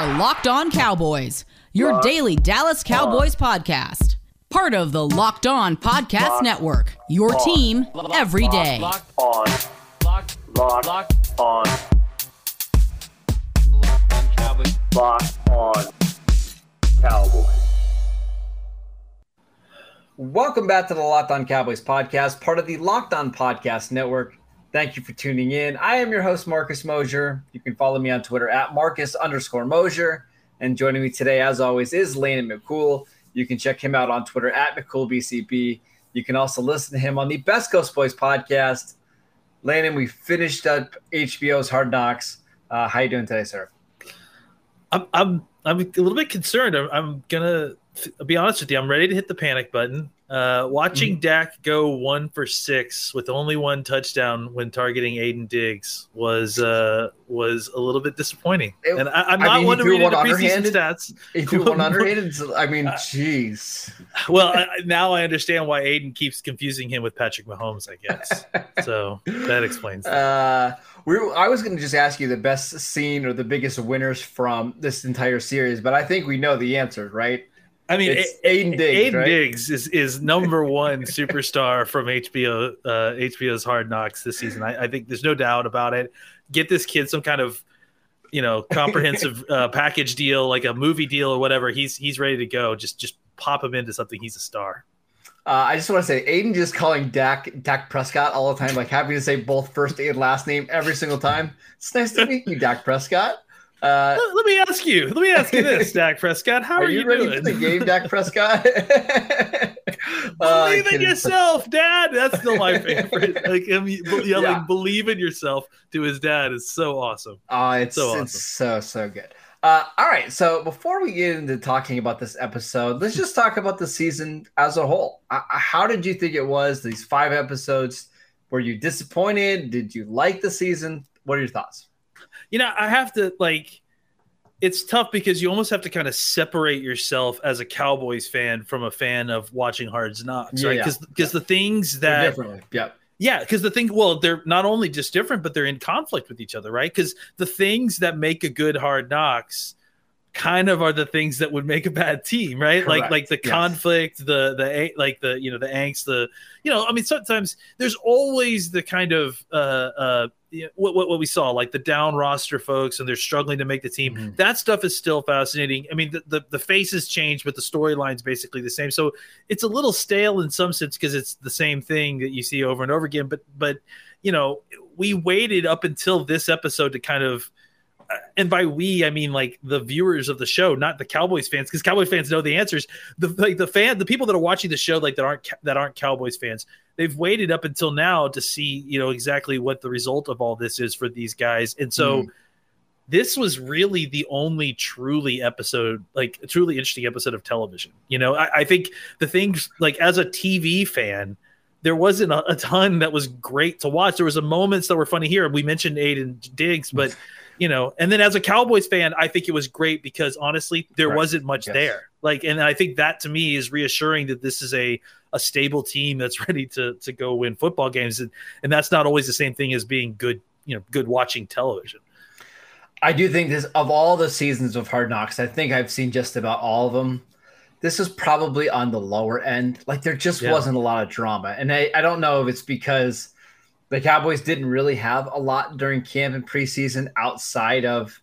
are Locked On Cowboys, your daily Dallas Cowboys podcast. Part of the Locked On Podcast Network, your team every day. Locked, on, locked, locked, locked, on, locked on Cowboys. locked on Cowboys. Welcome back to the Locked On Cowboys podcast, part of the Locked On Podcast Network. Thank you for tuning in. I am your host, Marcus Mosher. You can follow me on Twitter at Marcus underscore Mosher. And joining me today, as always, is Landon McCool. You can check him out on Twitter at McCoolBCB. You can also listen to him on the Best Coast Boys podcast. Landon, we finished up HBO's Hard Knocks. Uh, how you doing today, sir? I'm I'm I'm a little bit concerned. I'm, I'm gonna be honest with you. I'm ready to hit the panic button. Uh, watching Mm-hmm. Dak go one for six with only one touchdown when targeting Aiden Diggs was uh, was a little bit disappointing. It- and I, I'm I not mean, he one to read into preseason underhanded. stats. He threw one underhanded. I mean, jeez. Well, I, I- now I understand why Aiden keeps confusing him with Patrick Mahomes. I guess so. That explains. That. Uh, we were, I was going to just ask you the best scene or the biggest winners from this entire series, but I think we know the answer, right? I mean, It's Aiden Diggs, Aiden right? Diggs is, is number one superstar from HBO uh, HBO's Hard Knocks this season. I, I think there's no doubt about it. Get this kid some kind of you know comprehensive uh, package deal, like a movie deal or whatever. He's he's ready to go. Just just pop him into something. He's a star. Uh, I just want to say, Aiden just calling Dak Dak Prescott all the time, like happy to say both first and last name every single time. It's nice to meet you, Dak Prescott. Uh, Let, let me ask you. Let me ask you this, Dak Prescott. How are, are you ready doing? for the game, Dak Prescott? Uh, Believe in yourself, Dad. That's still my favorite. Like him yelling, Yeah. "Believe in yourself" to his dad is so awesome. Oh, it's So it's so so good. Uh, all right, so before we get into talking about this episode, let's just talk about the season as a whole. Uh, how did you think it was? These five episodes. Were you disappointed? Did you like the season? What are your thoughts? You know, I have to like it's tough because you almost have to kind of separate yourself as a Cowboys fan from a fan of watching Hard Knocks, right? Yeah, Because because the things that yeah. yeah, because the thing well, they're not only just different, but they're in conflict with each other, right? Because the things that make a good Hard Knocks kind of are the things that would make a bad team, right? Like Correct, like the yes. conflict, the the a- like the you know the angst, the you know, I mean sometimes there's always the kind of uh uh what, what what we saw like the down roster folks and they're struggling to make the team. Mhm. That stuff is still fascinating. I mean the the, the faces change, but the storyline's basically the same. So it's a little stale in some sense because it's the same thing that you see over and over again. But but you know we waited up until this episode to kind of and by we I mean like the viewers of the show, not the Cowboys fans, because Cowboys fans know the answers. The like the fan, the people that are watching the show like that aren't that aren't Cowboys fans, they've waited up until now to see you know exactly what the result of all this is for these guys, and so. Hmm. This was really the only truly episode, like truly interesting episode of television. You know, I, I think the things like as a TV fan, there wasn't a, a ton that was great to watch. There was a moments that were funny here. We mentioned Aiden Diggs, but you know, and then as a Cowboys fan, I think it was great because honestly, there Right. wasn't much Yes. there. Like, and I think that to me is reassuring that this is a a stable team that's ready to to go win football games, and and that's not always the same thing as being good, you know, good watching television. I do think this of all the seasons of Hard Knocks, I think I've seen just about all of them. This is probably on the lower end. Like there just Yeah. wasn't a lot of drama. And I, I don't know if it's because the Cowboys didn't really have a lot during camp and preseason outside of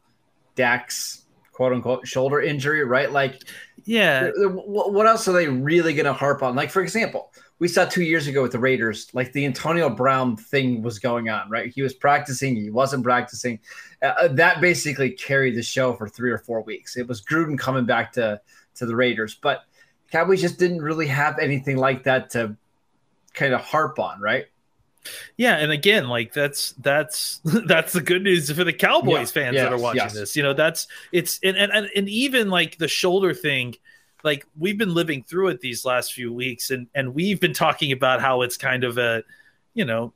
Dak's quote unquote shoulder injury, right? Like Yeah, what else are they really going to harp on? Like, for example, we saw two years ago with the Raiders, like the Antonio Brown thing was going on, right? He was practicing, he wasn't practicing. Uh, that basically carried the show for three or four weeks. It was Gruden coming back to to the Raiders, but Cowboys just didn't really have anything like that to kind of harp on, right? Yeah, and again, like that's that's that's the good news for the Cowboys Yeah, fans yes, that are watching yes. this. You know, that's it's and, and and even like the shoulder thing, like we've been living through it these last few weeks, and and we've been talking about how it's kind of a, you know,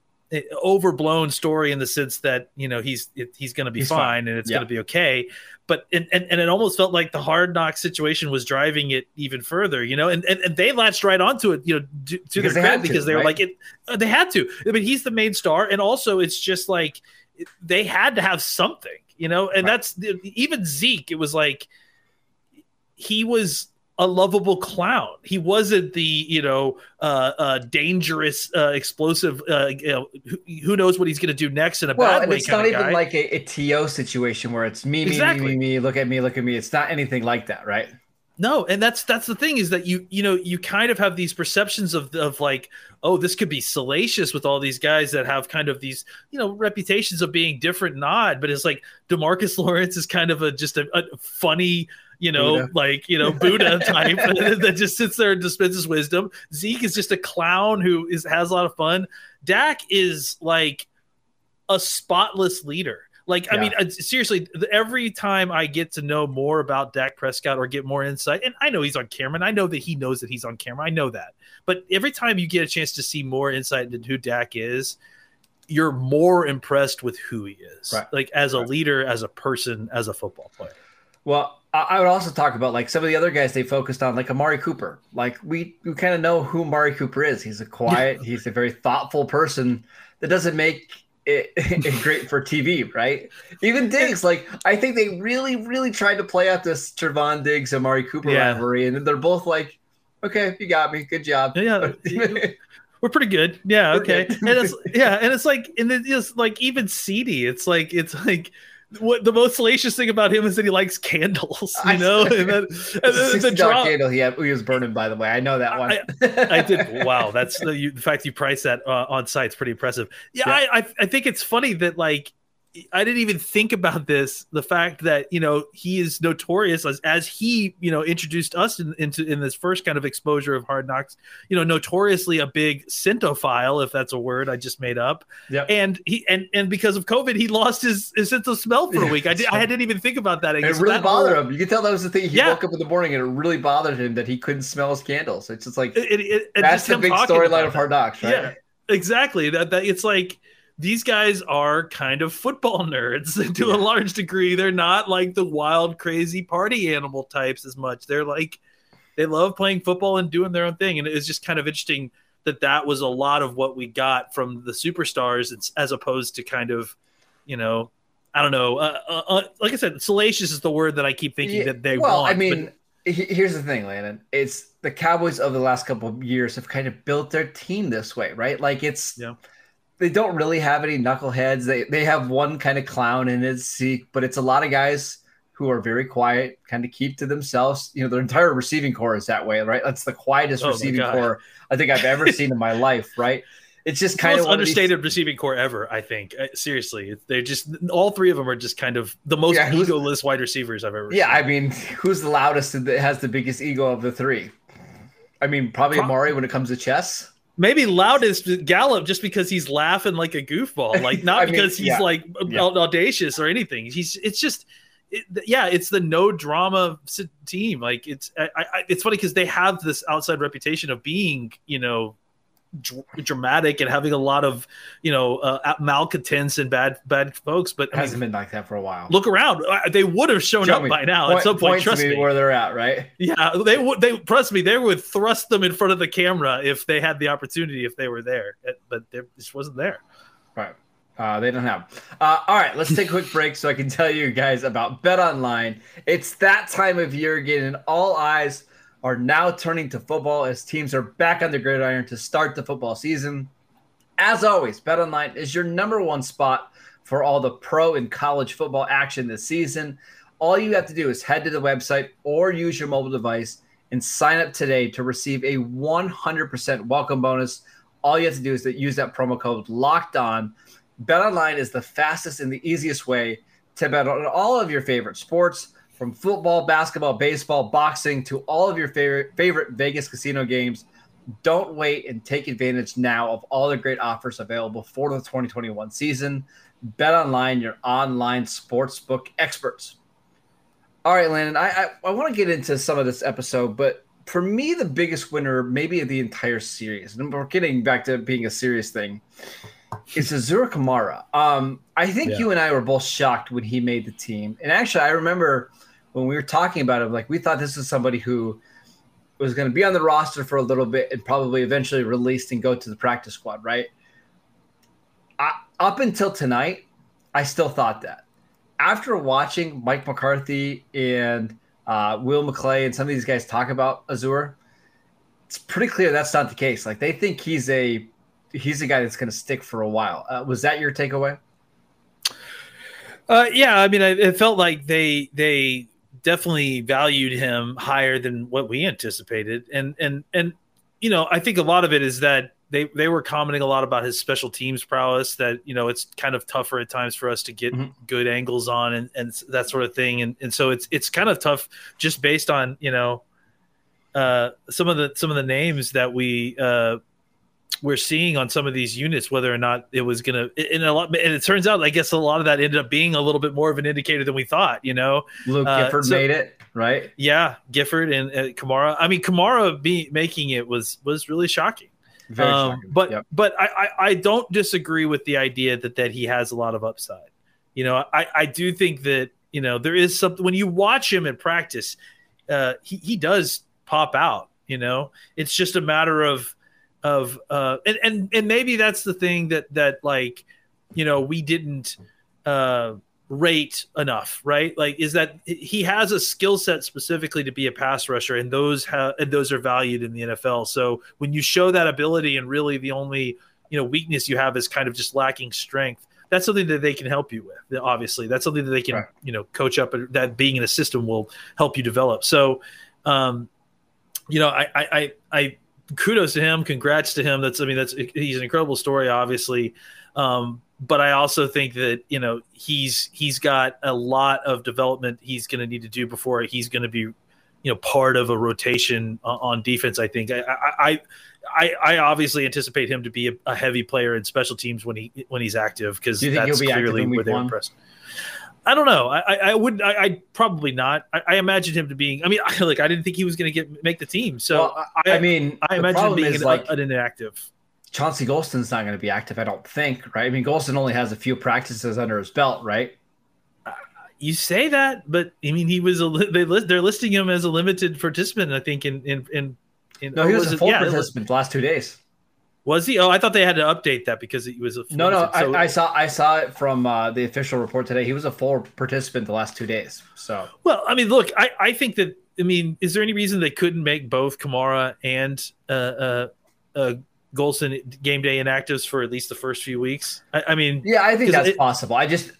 overblown story in the sense that you know he's it, he's going to be He's fine, fine. and it's Yeah. going to be okay. But and, and and it almost felt like the hard knock situation was driving it even further, you know. And and, and they latched right onto it, you know, to, to their credit because they were right? like it. uh, they had to. I mean, he's the main star, and also it's just like they had to have something. you know, and Right. that's even Zeke. It was like he was a lovable clown. He wasn't the you know uh, uh, dangerous, uh, explosive. Uh, you know, who, who knows what he's going to do next in a Well, bad way it's not even guy. like a, a TO situation where it's me, me, Exactly. me, me, me, look at me, look at me. It's not anything like that, right? No, and that's that's the thing is that you you know you kind of have these perceptions of of like oh this could be salacious with all these guys that have kind of these you know reputations of being different and odd, but it's like Demarcus Lawrence is kind of a just a, a funny you know Buddha. like you know Buddha type that just sits there and dispenses wisdom. Zeke is just a clown who is has a lot of fun. Dak is like a spotless leader. Like, I mean, seriously, every time I get to know more about Dak Prescott or get more insight, and I know he's on camera, and I know that he knows that he's on camera. I know that. But every time you get a chance to see more insight into who Dak is, you're more impressed with who he is. Right. Like, as a Right. leader, as a person, as a football player. Well, I, would also talk about like some of the other guys they focused on, like Amari Cooper. Like we, we kind of know who Amari Cooper is. He's a quiet, he's a very thoughtful person that doesn't make it, it great for TV, right? Even Diggs, like I think they really, really tried to play out this Trevon Diggs Amari Cooper Yeah. rivalry, and they're both like, "Okay, you got me, good job." Yeah, we're pretty good. Yeah, okay. and it's yeah, and it's like and it's just like even CeeDee. It's like it's like what the most salacious thing about him is that he likes candles, you I- know. and then, and It's a then the dollar candle he had, he was burning. By the way, I know that one. I did. Wow, that's the, you, the fact you price that uh, on site is pretty impressive. Yeah, Yeah. I, I I think it's funny that like I didn't even think about this. The fact that you know he is notorious as as he you know introduced us in, into in this first kind of exposure of Hard Knocks. You know, notoriously a big Syntophile, if that's a word I just made up. Yeah. And he and and because of COVID, he lost his his sense of smell for a week. I did, I didn't even think about that. It really that bothered whole- him. You could tell that was the thing. He Yeah. woke up in the morning and it really bothered him that he couldn't smell his candles. It's just like It, it, it, that's just the big storyline of. Hard Knocks, right? Yeah, exactly. That that it's like these guys are kind of football nerds to Yeah. a large degree. They're not like the wild, crazy party animal types as much. They're like they love playing football and doing their own thing, and it's just kind of interesting that that was a lot of what we got from the superstars, as opposed to kind of you know. I don't know. Uh, uh, uh, like I said, salacious is the word that I keep thinking Yeah, that they well, want. I mean, he- here's the thing, Landon. It's the Cowboys of the last couple of years have kind of built their team this way, right? Like it's Yeah. They don't really have any knuckleheads. They they have one kind of clown in it, Zeke, but it's a lot of guys who are very quiet, kind of keep to themselves. You know, their entire receiving corps is that way, right? That's the quietest Oh receiving corps I think I've ever seen in my life, right? It's just It's kind of understated receiving corps ever. I think Uh, seriously, they're just all three of them are just kind of the most Yeah, egoless wide receivers I've ever. Yeah, seen. I mean, who's the loudest and that has the biggest ego of the three? I mean, probably Pro- Amari when it comes to chess. Maybe loudest Gallup just because he's laughing like a goofball, like not I mean, because he's yeah. like Yeah. audacious or anything. He's it's just. It, yeah, it's the no drama team. Like it's, I, I, it's funny because they have this outside reputation of being, you know, dr- dramatic and having a lot of, you know, uh, malcontents and bad, bad folks. But I mean, hasn't been like that for a while. look around. They would have shown Show up me. by now at some point. Trust me. where they're at, right? Yeah, they would. They trust me. They would thrust them in front of the camera if they had the opportunity. If they were there, Uh, but they just wasn't there. Right. Uh, they don't have. Uh, all right, let's take a quick break so I can tell you guys about Bet Online. It's that time of year again, and all eyes are now turning to football as teams are back on the gridiron to start the football season. As always, Bet Online is your number one spot for all the pro and college football action this season. All you have to do is head to the website or use your mobile device and sign up today to receive a 100% welcome bonus. All you have to do is use that promo code locked on. BetOnline is the fastest and the easiest way to bet on all of your favorite sports, from football, basketball, baseball, boxing to all of your favorite favorite Vegas casino games. Don't wait and take advantage now of all the great offers available for the 2021 season. Bet online, your online sportsbook experts. All right, Landon, I, I, I want to get into some of this episode, but for me, the biggest winner, maybe of the entire series, and we're getting back to being a serious thing, is Azur Kamara. Um, I think Yeah. you and I were both shocked when he made the team. And actually, I remember when we were talking about him, like we thought this was somebody who was going to be on the roster for a little bit and probably eventually released and go to the practice squad, right? I, up until tonight, I still thought that. after watching Mike McCarthy and uh, Will McClay and some of these guys talk about Azur, it's pretty clear that's not the case. Like they think he's a he's a guy that's going to stick for a while. Uh, was that your takeaway? Uh, yeah, I mean, I, it felt like they they definitely valued him higher than what we anticipated, and and and you know, I think a lot of it is that they they were commenting a lot about his special teams prowess. That you know, it's kind of tougher at times for us to get Mhm. good angles on and and that sort of thing, and and so it's it's kind of tough just based on you know uh, some of the some of the names that we uh, we're seeing on some of these units, whether or not it was gonna. And a lot, and it turns out, I guess a lot of that ended up being a little bit more of an indicator than we thought. You know, Luke Uh, Gifford so- made it right. yeah, Gifford and uh, Kamara. I mean, Kamara be, making it was was really shocking. Very Um, shocking. but Yep. but I, I I don't disagree with the idea that that he has a lot of upside. You know, I I do think that you know there is something when you watch him in practice, uh, he he does pop out. You know, it's just a matter of of uh and and and maybe that's the thing that that like you know we didn't uh rate enough right? Like is that he has a skill set specifically to be a pass rusher and those have and those are valued in the NFL so when you show that ability and really the only you know weakness you have is kind of just lacking strength that's something that they can help you with obviously. That's something that they can Right. you know coach up that being in a system will help you develop. So um you know i i i, I kudos to him congrats to him that's i mean that's he's an incredible story obviously um but I also think that you know he's he's got a lot of development he's going to need to do before he's going to be you know part of a rotation on, on defense. I think I, I I I obviously anticipate him to be a, a heavy player in special teams when he when he's active because Do you think that's clearly where they're impressed. I don't know. I I, I would I, I probably not. I, I imagined him to being. I mean, I, like I didn't think he was going to get make the team. So Well, I, I mean, I imagine him being an, like an inactive. Chauncey Golston's not going to be active. I don't think. Right. I mean, Golston only has a few practices under his belt. Right. Uh, you say that, but I mean, he was a li- they list, they're listing him as a limited participant. I think in in in, in No, he or was, a it- full yeah, participant the last two days. Was he? Oh, I thought they had to update that because he was a No, no. So- I, I saw I saw it from uh, the official report today. He was a full participant the last two days. So Well, I mean, look, I, I think that I mean, is there any reason they couldn't make both Kamara and uh, uh, uh, Golston game day inactives for at least the first few weeks? I, I mean, yeah, I think that's it- possible. I just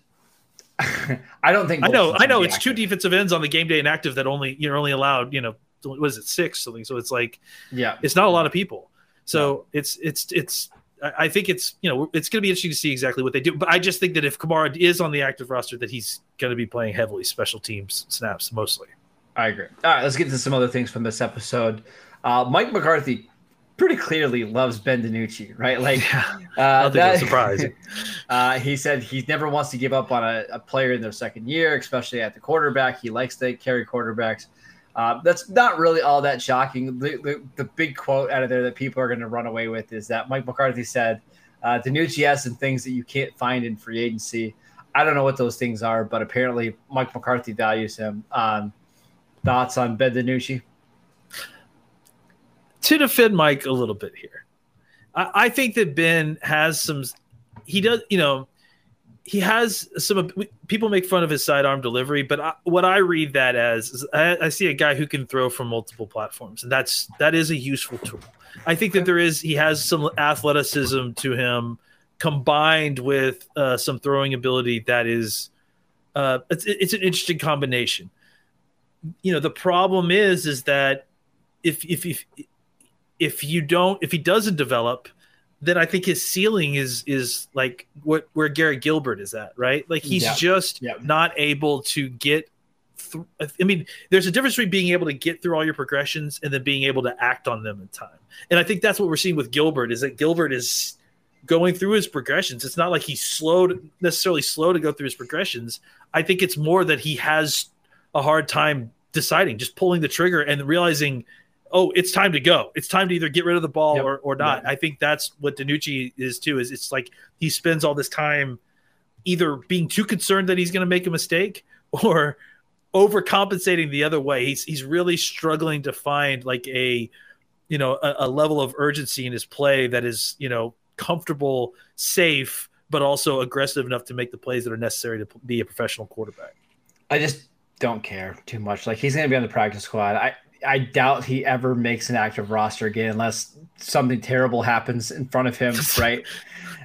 I don't think I know, I know, it's two defensive ends on the game day inactive that only you're only allowed, you know, what is it, six something? So it's like Yeah, it's not a lot of people. So it's it's it's. I think it's you know it's going to be interesting to see exactly what they do, but I just think that if Kamara is on the active roster, that he's going to be playing heavily special teams snaps mostly. I agree. All right, let's get to some other things from this episode. Uh, Mike McCarthy pretty clearly loves Ben DiNucci, right? Like, uh, don't think that's surprising. uh, he said he never wants to give up on a, a player in their second year, especially at the quarterback. He likes to carry quarterbacks. Uh, that's not really all that shocking. The, the, the big quote out of there that people are going to run away with is that Mike McCarthy said, uh, DiNucci has some things that you can't find in free agency. I don't know what those things are, but apparently Mike McCarthy values him. Um, thoughts on Ben DiNucci? to defend Mike a little bit here, I, I think that Ben has some. He does, you know, he has some. People make fun of his sidearm delivery, but I, what I read that as is I, I see a guy who can throw from multiple platforms, and that's that is a useful tool. I think that there is he has some athleticism to him, combined with uh, some throwing ability that is. Uh, it's it's an interesting combination. You know, the problem is is that if if if if you don't if he doesn't develop then i think his ceiling is is like what where garrett gilbert is at right like he's Yeah. just Yeah. not able to get through i mean there's a difference between being able to get through all your progressions and then being able to act on them in time and i think that's what we're seeing with gilbert is that gilbert is going through his progressions it's not like he's slow to, necessarily slow to go through his progressions i think it's more that he has a hard time deciding just pulling the trigger and realizing oh, it's time to go. It's time to either get rid of the ball Yep. or, or not. Yep. I think that's what DiNucci is too. Is it's like he spends all this time either being too concerned that he's going to make a mistake or overcompensating the other way. He's he's really struggling to find like a you know a, a level of urgency in his play that is you know comfortable, safe, but also aggressive enough to make the plays that are necessary to be a professional quarterback. I just don't care too much. Like he's going to be on the practice squad. I I doubt he ever makes an active roster again unless something terrible happens in front of him, right?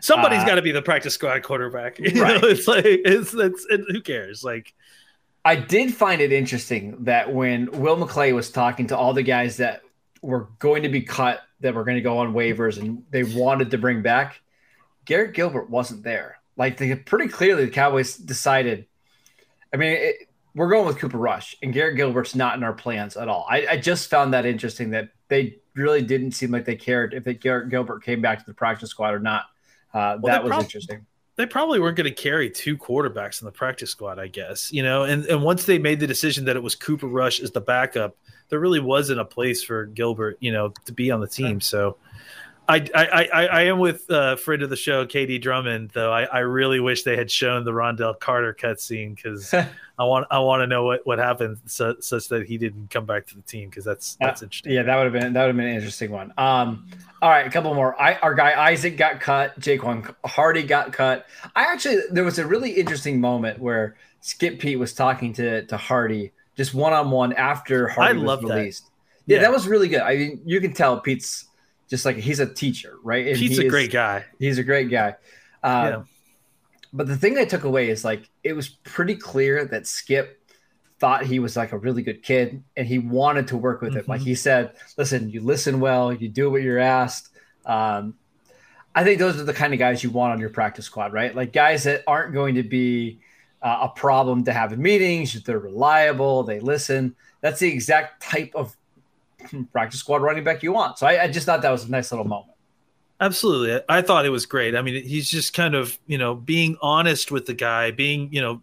Somebody's Uh, got to be the practice squad quarterback. You Right. know, it's like it's it's it, who cares? Like I did find it interesting that when Will McClay was talking to all the guys that were going to be cut, that were going to go on waivers, and they wanted to bring back, Garrett Gilbert wasn't there. Like they pretty clearly, the Cowboys decided. I mean, it, we're going with Cooper Rush, and Garrett Gilbert's not in our plans at all. I, I just found that interesting that they really didn't seem like they cared if it, Garrett Gilbert came back to the practice squad or not. Uh, Well, that was prob- interesting. they probably weren't going to carry two quarterbacks in the practice squad, I guess. You know, and and once they made the decision that it was Cooper Rush as the backup, there really wasn't a place for Gilbert, you know, to be on the team. So. I, I, I, I am with uh, friend of the show, KD Drummond. Though I, I really wish they had shown the Ron'Dell Carter cutscene because I want I want to know what, what happened so, such that he didn't come back to the team because that's that's interesting. Yeah, that would have been that would have been an interesting one. Um, all right, a couple more. I, our guy Isaac got cut. Jaquan Hardy got cut. I actually there was a really interesting moment where Skip Peete was talking to to Hardy just one on one after Hardy was love that. Yeah, Yeah. that was really good. I mean, you can tell Peete's just like he's a teacher, right? And Peete's he a is- great guy. He's a great guy. Uh, Yeah. But the thing I took away is like it was pretty clear that Skip thought he was like a really good kid and he wanted to work with him. Like he said, listen, you listen well, you do what you're asked. Um, I think those are the kind of guys you want on your practice squad, right? Like guys that aren't going to be uh, a problem to have in meetings. They're reliable, they listen. That's the exact type of practice squad running back you want. So I, I just thought that was a nice little moment. Absolutely. I thought it was great. I mean, he's just kind of, you know, being honest with the guy, being, you know,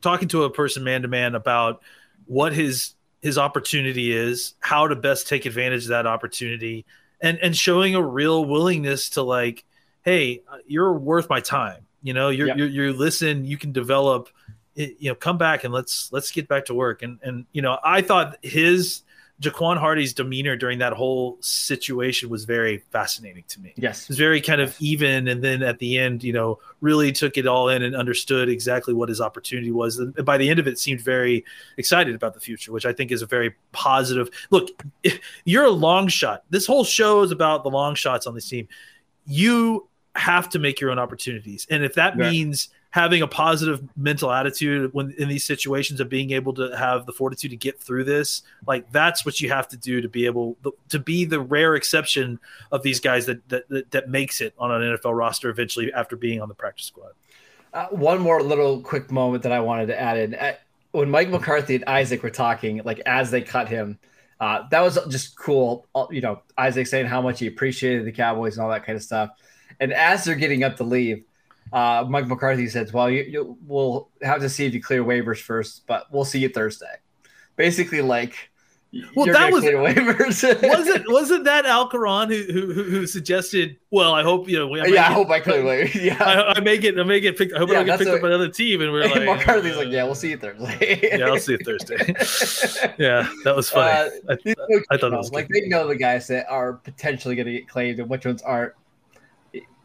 talking to a person man to man about what his his opportunity is, how to best take advantage of that opportunity and and showing a real willingness to like, hey, you're worth my time. You know, you're Yep. you're, you listen, you can develop you know, come back and let's let's get back to work. And and you know, I thought his Jaquan Hardy's demeanor during that whole situation was very fascinating to me. Yes. It was very kind of even and then at the end you know really took it all in and understood exactly what his opportunity was. And by the end of it seemed very excited about the future which i think is a very positive. Look you're a long shot this whole show is about the long shots on this team. You have to make your own opportunities. And if that Yeah. means having a positive mental attitude when in these situations of being able to have the fortitude to get through this like that's what you have to do to be able to be the rare exception of these guys that that, that, makes it on an NFL roster eventually after being on the practice squad. Uh, one more little quick moment that I wanted to add in. Uh, when Mike McCarthy and Isaac were talking, like as they cut him, uh, that was just cool. Uh, You know, Isaac saying how much he appreciated the Cowboys and all that kind of stuff. And as they're getting up to leave, uh, Mike McCarthy says, "Well, you, you we'll have to see if you clear waivers first, but we'll see you Thursday." Basically, like, Well, you're that was- clear waivers. wasn't wasn't that Alarcón who, who who- who suggested? Well, I hope you know. I yeah, I hope I clear waivers. Yeah, I, I may get I may get picked. I hope I Yeah, don't get that's picked up by another team. And we're And like, McCarthy's uh, like, "Yeah, we'll see you Thursday." yeah, I'll see you Thursday. yeah, that was funny. Uh, I, These I thought it was like good. they know the guys that are potentially going to get claimed and which ones aren't.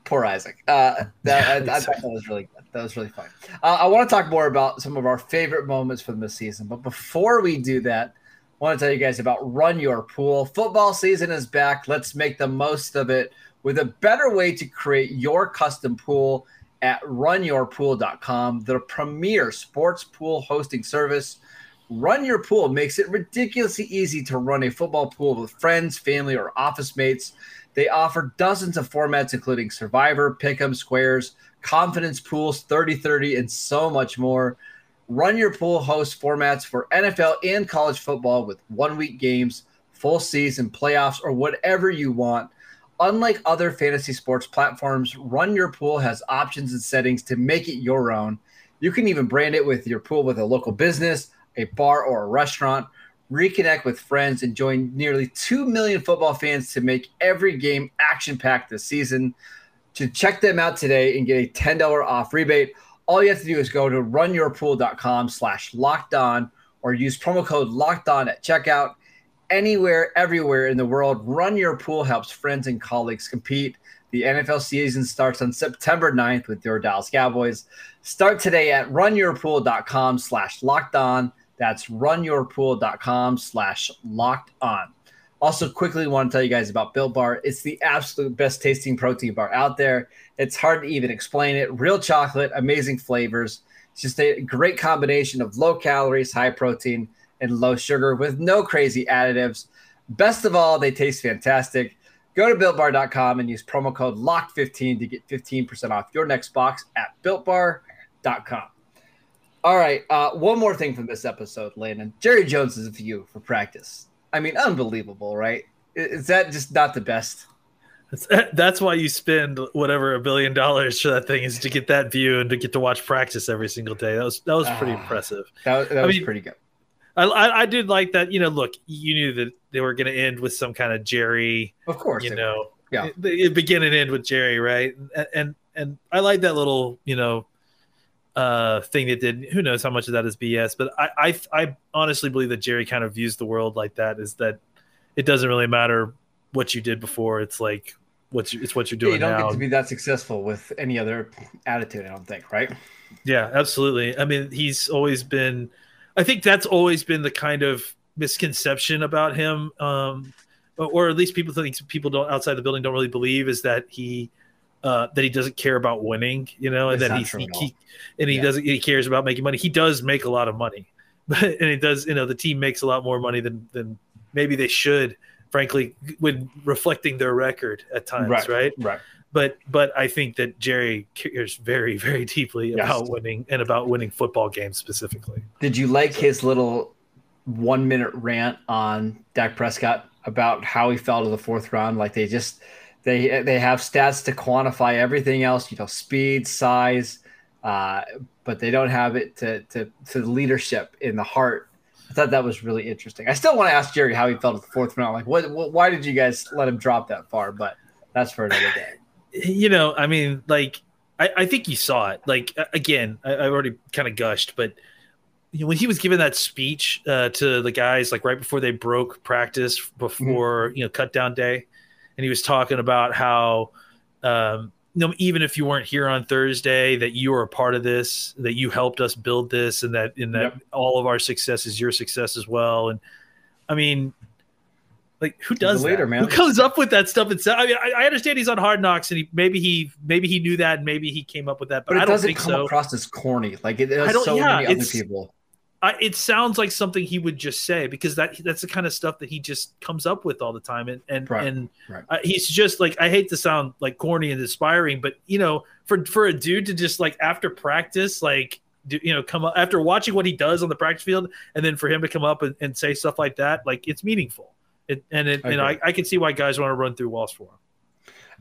Poor Isaac. Uh, that, I, I that was really good. That was really fun. Uh, I want to talk more about some of our favorite moments from this season, but before we do that, I want to tell you guys about Run Your Pool. Football season is back. Let's make the most of it with a better way to create your custom pool at runyourpool.com, the premier sports pool hosting service. Run Your Pool makes it ridiculously easy to run a football pool with friends, family, or office mates. They offer dozens of formats, including Survivor, Pick'em, Squares, Confidence Pools, 30 30, and so much more. Run Your Pool hosts formats for NFL and college football with one week games, full season, playoffs, or whatever you want. Unlike other fantasy sports platforms, Run Your Pool has options and settings to make it your own. You can even brand it with your pool with a local business, a bar, or a restaurant. Reconnect with friends and join nearly 2 million football fans to make every game action packed this season. To check them out today and get a $10 off rebate, all you have to do is go to runyourpool.com slash locked on or use promo code locked on at checkout. Anywhere, everywhere in the world, Run Your Pool helps friends and colleagues compete. The NFL season starts on September 9th with your Dallas Cowboys. Start today at runyourpool.com slash locked on. That's runyourpool.com slash locked on. Also, quickly want to tell you guys about Built Bar. It's the absolute best tasting protein bar out there. It's hard to even explain it. Real chocolate, amazing flavors. It's just a great combination of low calories, high protein, and low sugar with no crazy additives. Best of all, they taste fantastic. Go to builtbar.com and use promo code LOCK15 to get 15% off your next box at builtbar.com. All right. Uh, one more thing from this episode, Landon. Jerry Jones's view for practice. I mean, unbelievable, right? Is that just not the best? That's, that's why you spend whatever a billion dollars for that thing is to get that view and to get to watch practice every single day. That was that was pretty Ah, impressive. That, that I was mean, pretty good. I, I I did like that. You know, look, you knew that they were going to end with some kind of Jerry. Of course. You know, Yeah. the begin and end with Jerry, right? And and, and I like that little you know uh thing that did. Who knows how much of that is BS? But I I I honestly believe that Jerry kind of views the world like that. Is that it doesn't really matter what you did before. It's like what's it's what you're Yeah, doing you don't now. get to be that successful with any other attitude, I don't think, right? Yeah, absolutely. I mean, he's always been. I think that's always been the kind of misconception about him, um, or, or at least people think people don't outside the building don't really believe is that he uh, that he doesn't care about winning, you know, and that he, he and he Yeah. doesn't he cares about making money. He does make a lot of money, but and it does you know the team makes a lot more money than than maybe they should, frankly, when reflecting their record at times, right? Right. but but I think that Jerry cares very very deeply Yes. about winning and about winning football games specifically. Did you like his little one minute rant on Dak Prescott about how he fell to the fourth round? Like they just they they have stats to quantify everything else, you know, speed, size, uh, but they don't have it to to to the leadership in the heart. I thought that was really interesting. I still want to ask Jerry how he felt at the fourth round. Like, what, what why did you guys let him drop that far? But that's for another day. You know, I mean, like I, I think you saw it. Like again, I, I've already kind of gushed, but you know, when he was giving that speech uh, to the guys, like right before they broke practice, before you know cut down day, and he was talking about how. Um, you know, even if you weren't here on Thursday, that you were a part of this, that you helped us build this, and that in that Yep. all of our success is your success as well. And I mean, like who does later, that? man. Who comes up with that stuff? And I mean, I, I understand he's on Hard Knocks, and he maybe he maybe he knew that, and maybe he came up with that, but, But it I don't doesn't think come so. across as corny. Like it I don't- so yeah, many other people. I, it sounds like something he would just say because that that's the kind of stuff that he just comes up with all the time, and and Right, and right. uh, he's just like I hate to sound like corny and inspiring, but you know, for for a dude to just like after practice, like do, you know, come up after watching what he does on the practice field, and then for him to come up and, and say stuff like that, like it's meaningful. It, and it, I and I. I can see why guys want to run through walls for him.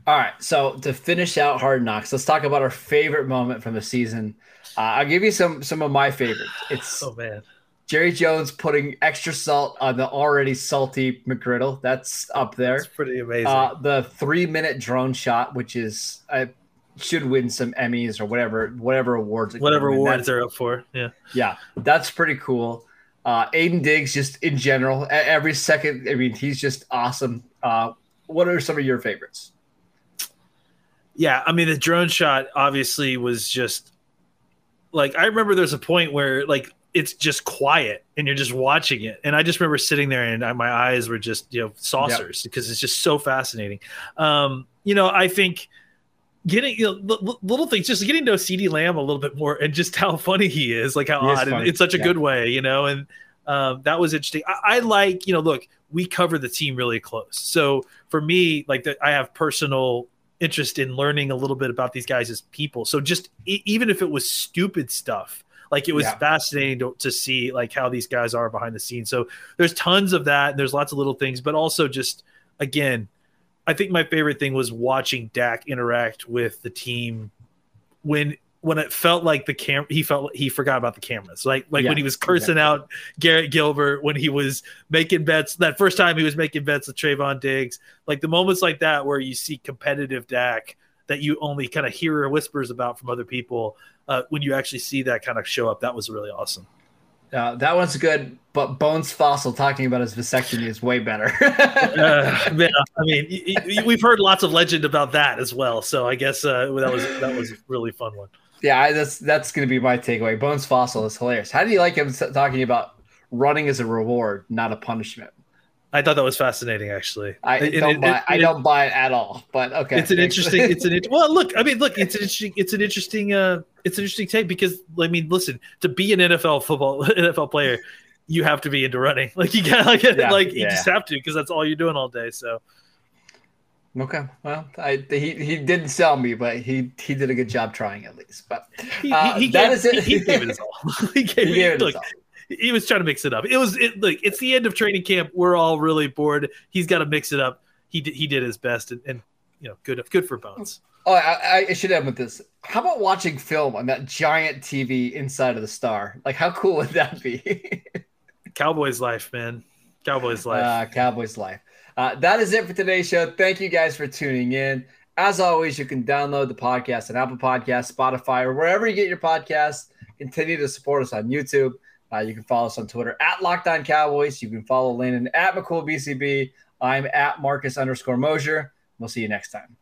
All right, so to finish out Hard Knocks, let's talk about our favorite moment from the season. Uh, I'll give you some some of my favorites. It's Oh man, Jerry Jones putting extra salt on the already salty McGriddle. That's up there. It's pretty amazing. Uh, the three minute drone shot, which is uh, should win some Emmys or whatever whatever awards. it Whatever awards they're up for, yeah. Yeah, that's pretty cool. Uh, Aiden Diggs, just in general, every second. I mean, he's just awesome. Uh, what are some of your favorites? Yeah, I mean the drone shot obviously was just like I remember there's a point where like it's just quiet and you're just watching it, and I just remember sitting there and I, my eyes were just you know saucers because it's just so fascinating. Um, you know, I think getting you know l- little things, just getting to know CeeDee Lamb a little bit more and just how funny he is, like how He odd and in such a yeah. good way, you know, and um, that was interesting. I, I like, you know, look, we cover the team really close. So for me, like the, I have personal interest in learning a little bit about these guys as people. So just e- even if it was stupid stuff, like it was Yeah. fascinating to, to see like how these guys are behind the scenes. So there's tons of that. And there's lots of little things, but also just again, I think my favorite thing was watching Dak interact with the team when when it felt like the cam he felt he forgot about the cameras like like Yeah, when he was cursing out Garrett Gilbert when he was making bets that first time he was making bets with Trevon Diggs like the moments like that where you see competitive Dak that you only kind of hear whispers about from other people uh, when you actually see that kind of show up that was really awesome Uh, that one's good, but Bones Fossil talking about his vasectomy is way better. uh, man, I mean, y- y- we've heard lots of legend about that as well. So I guess uh, that was that was a really fun one. Yeah, I, that's that's going to be my takeaway. Bones Fossil is hilarious. How do you like him talking about running as a reward, not a punishment? I thought that was fascinating, actually. I don't it- buy. it- I don't buy it at all. But okay, It's an thanks. interesting. It's an well. Look, I mean, look. It's an interesting. It's an interesting. Uh, it's an interesting take because I mean, listen. To be an NFL football NFL player, you have to be into running. Like you got like Yeah, like you yeah. just have to because that's all you're doing all day. So okay. Well, I, he he didn't sell me, but he he did a good job trying at least. But he, Uh, he, he that gave, is it. He, gave it his all. he gave, he it look, his all. he was trying to mix it up. It was it, look. It's the end of training camp. We're all really bored. He's got to mix it up. He did, he did his best, and, and you know, good good for Bones. Oh, I, I should end with this. How about watching film on that giant TV inside of the star? Like, how cool would that be? Cowboys life, man. Cowboys life. uh, Cowboys life. Uh, that is it for today's show. Thank you guys for tuning in. As always, you can download the podcast on Apple Podcasts, Spotify, or wherever you get your podcasts. Continue to support us on YouTube. Uh, you can follow us on Twitter at Locked On Cowboys. You can follow Landon at McCoolBCB. I'm at Marcus underscore Mosher. We'll see you next time.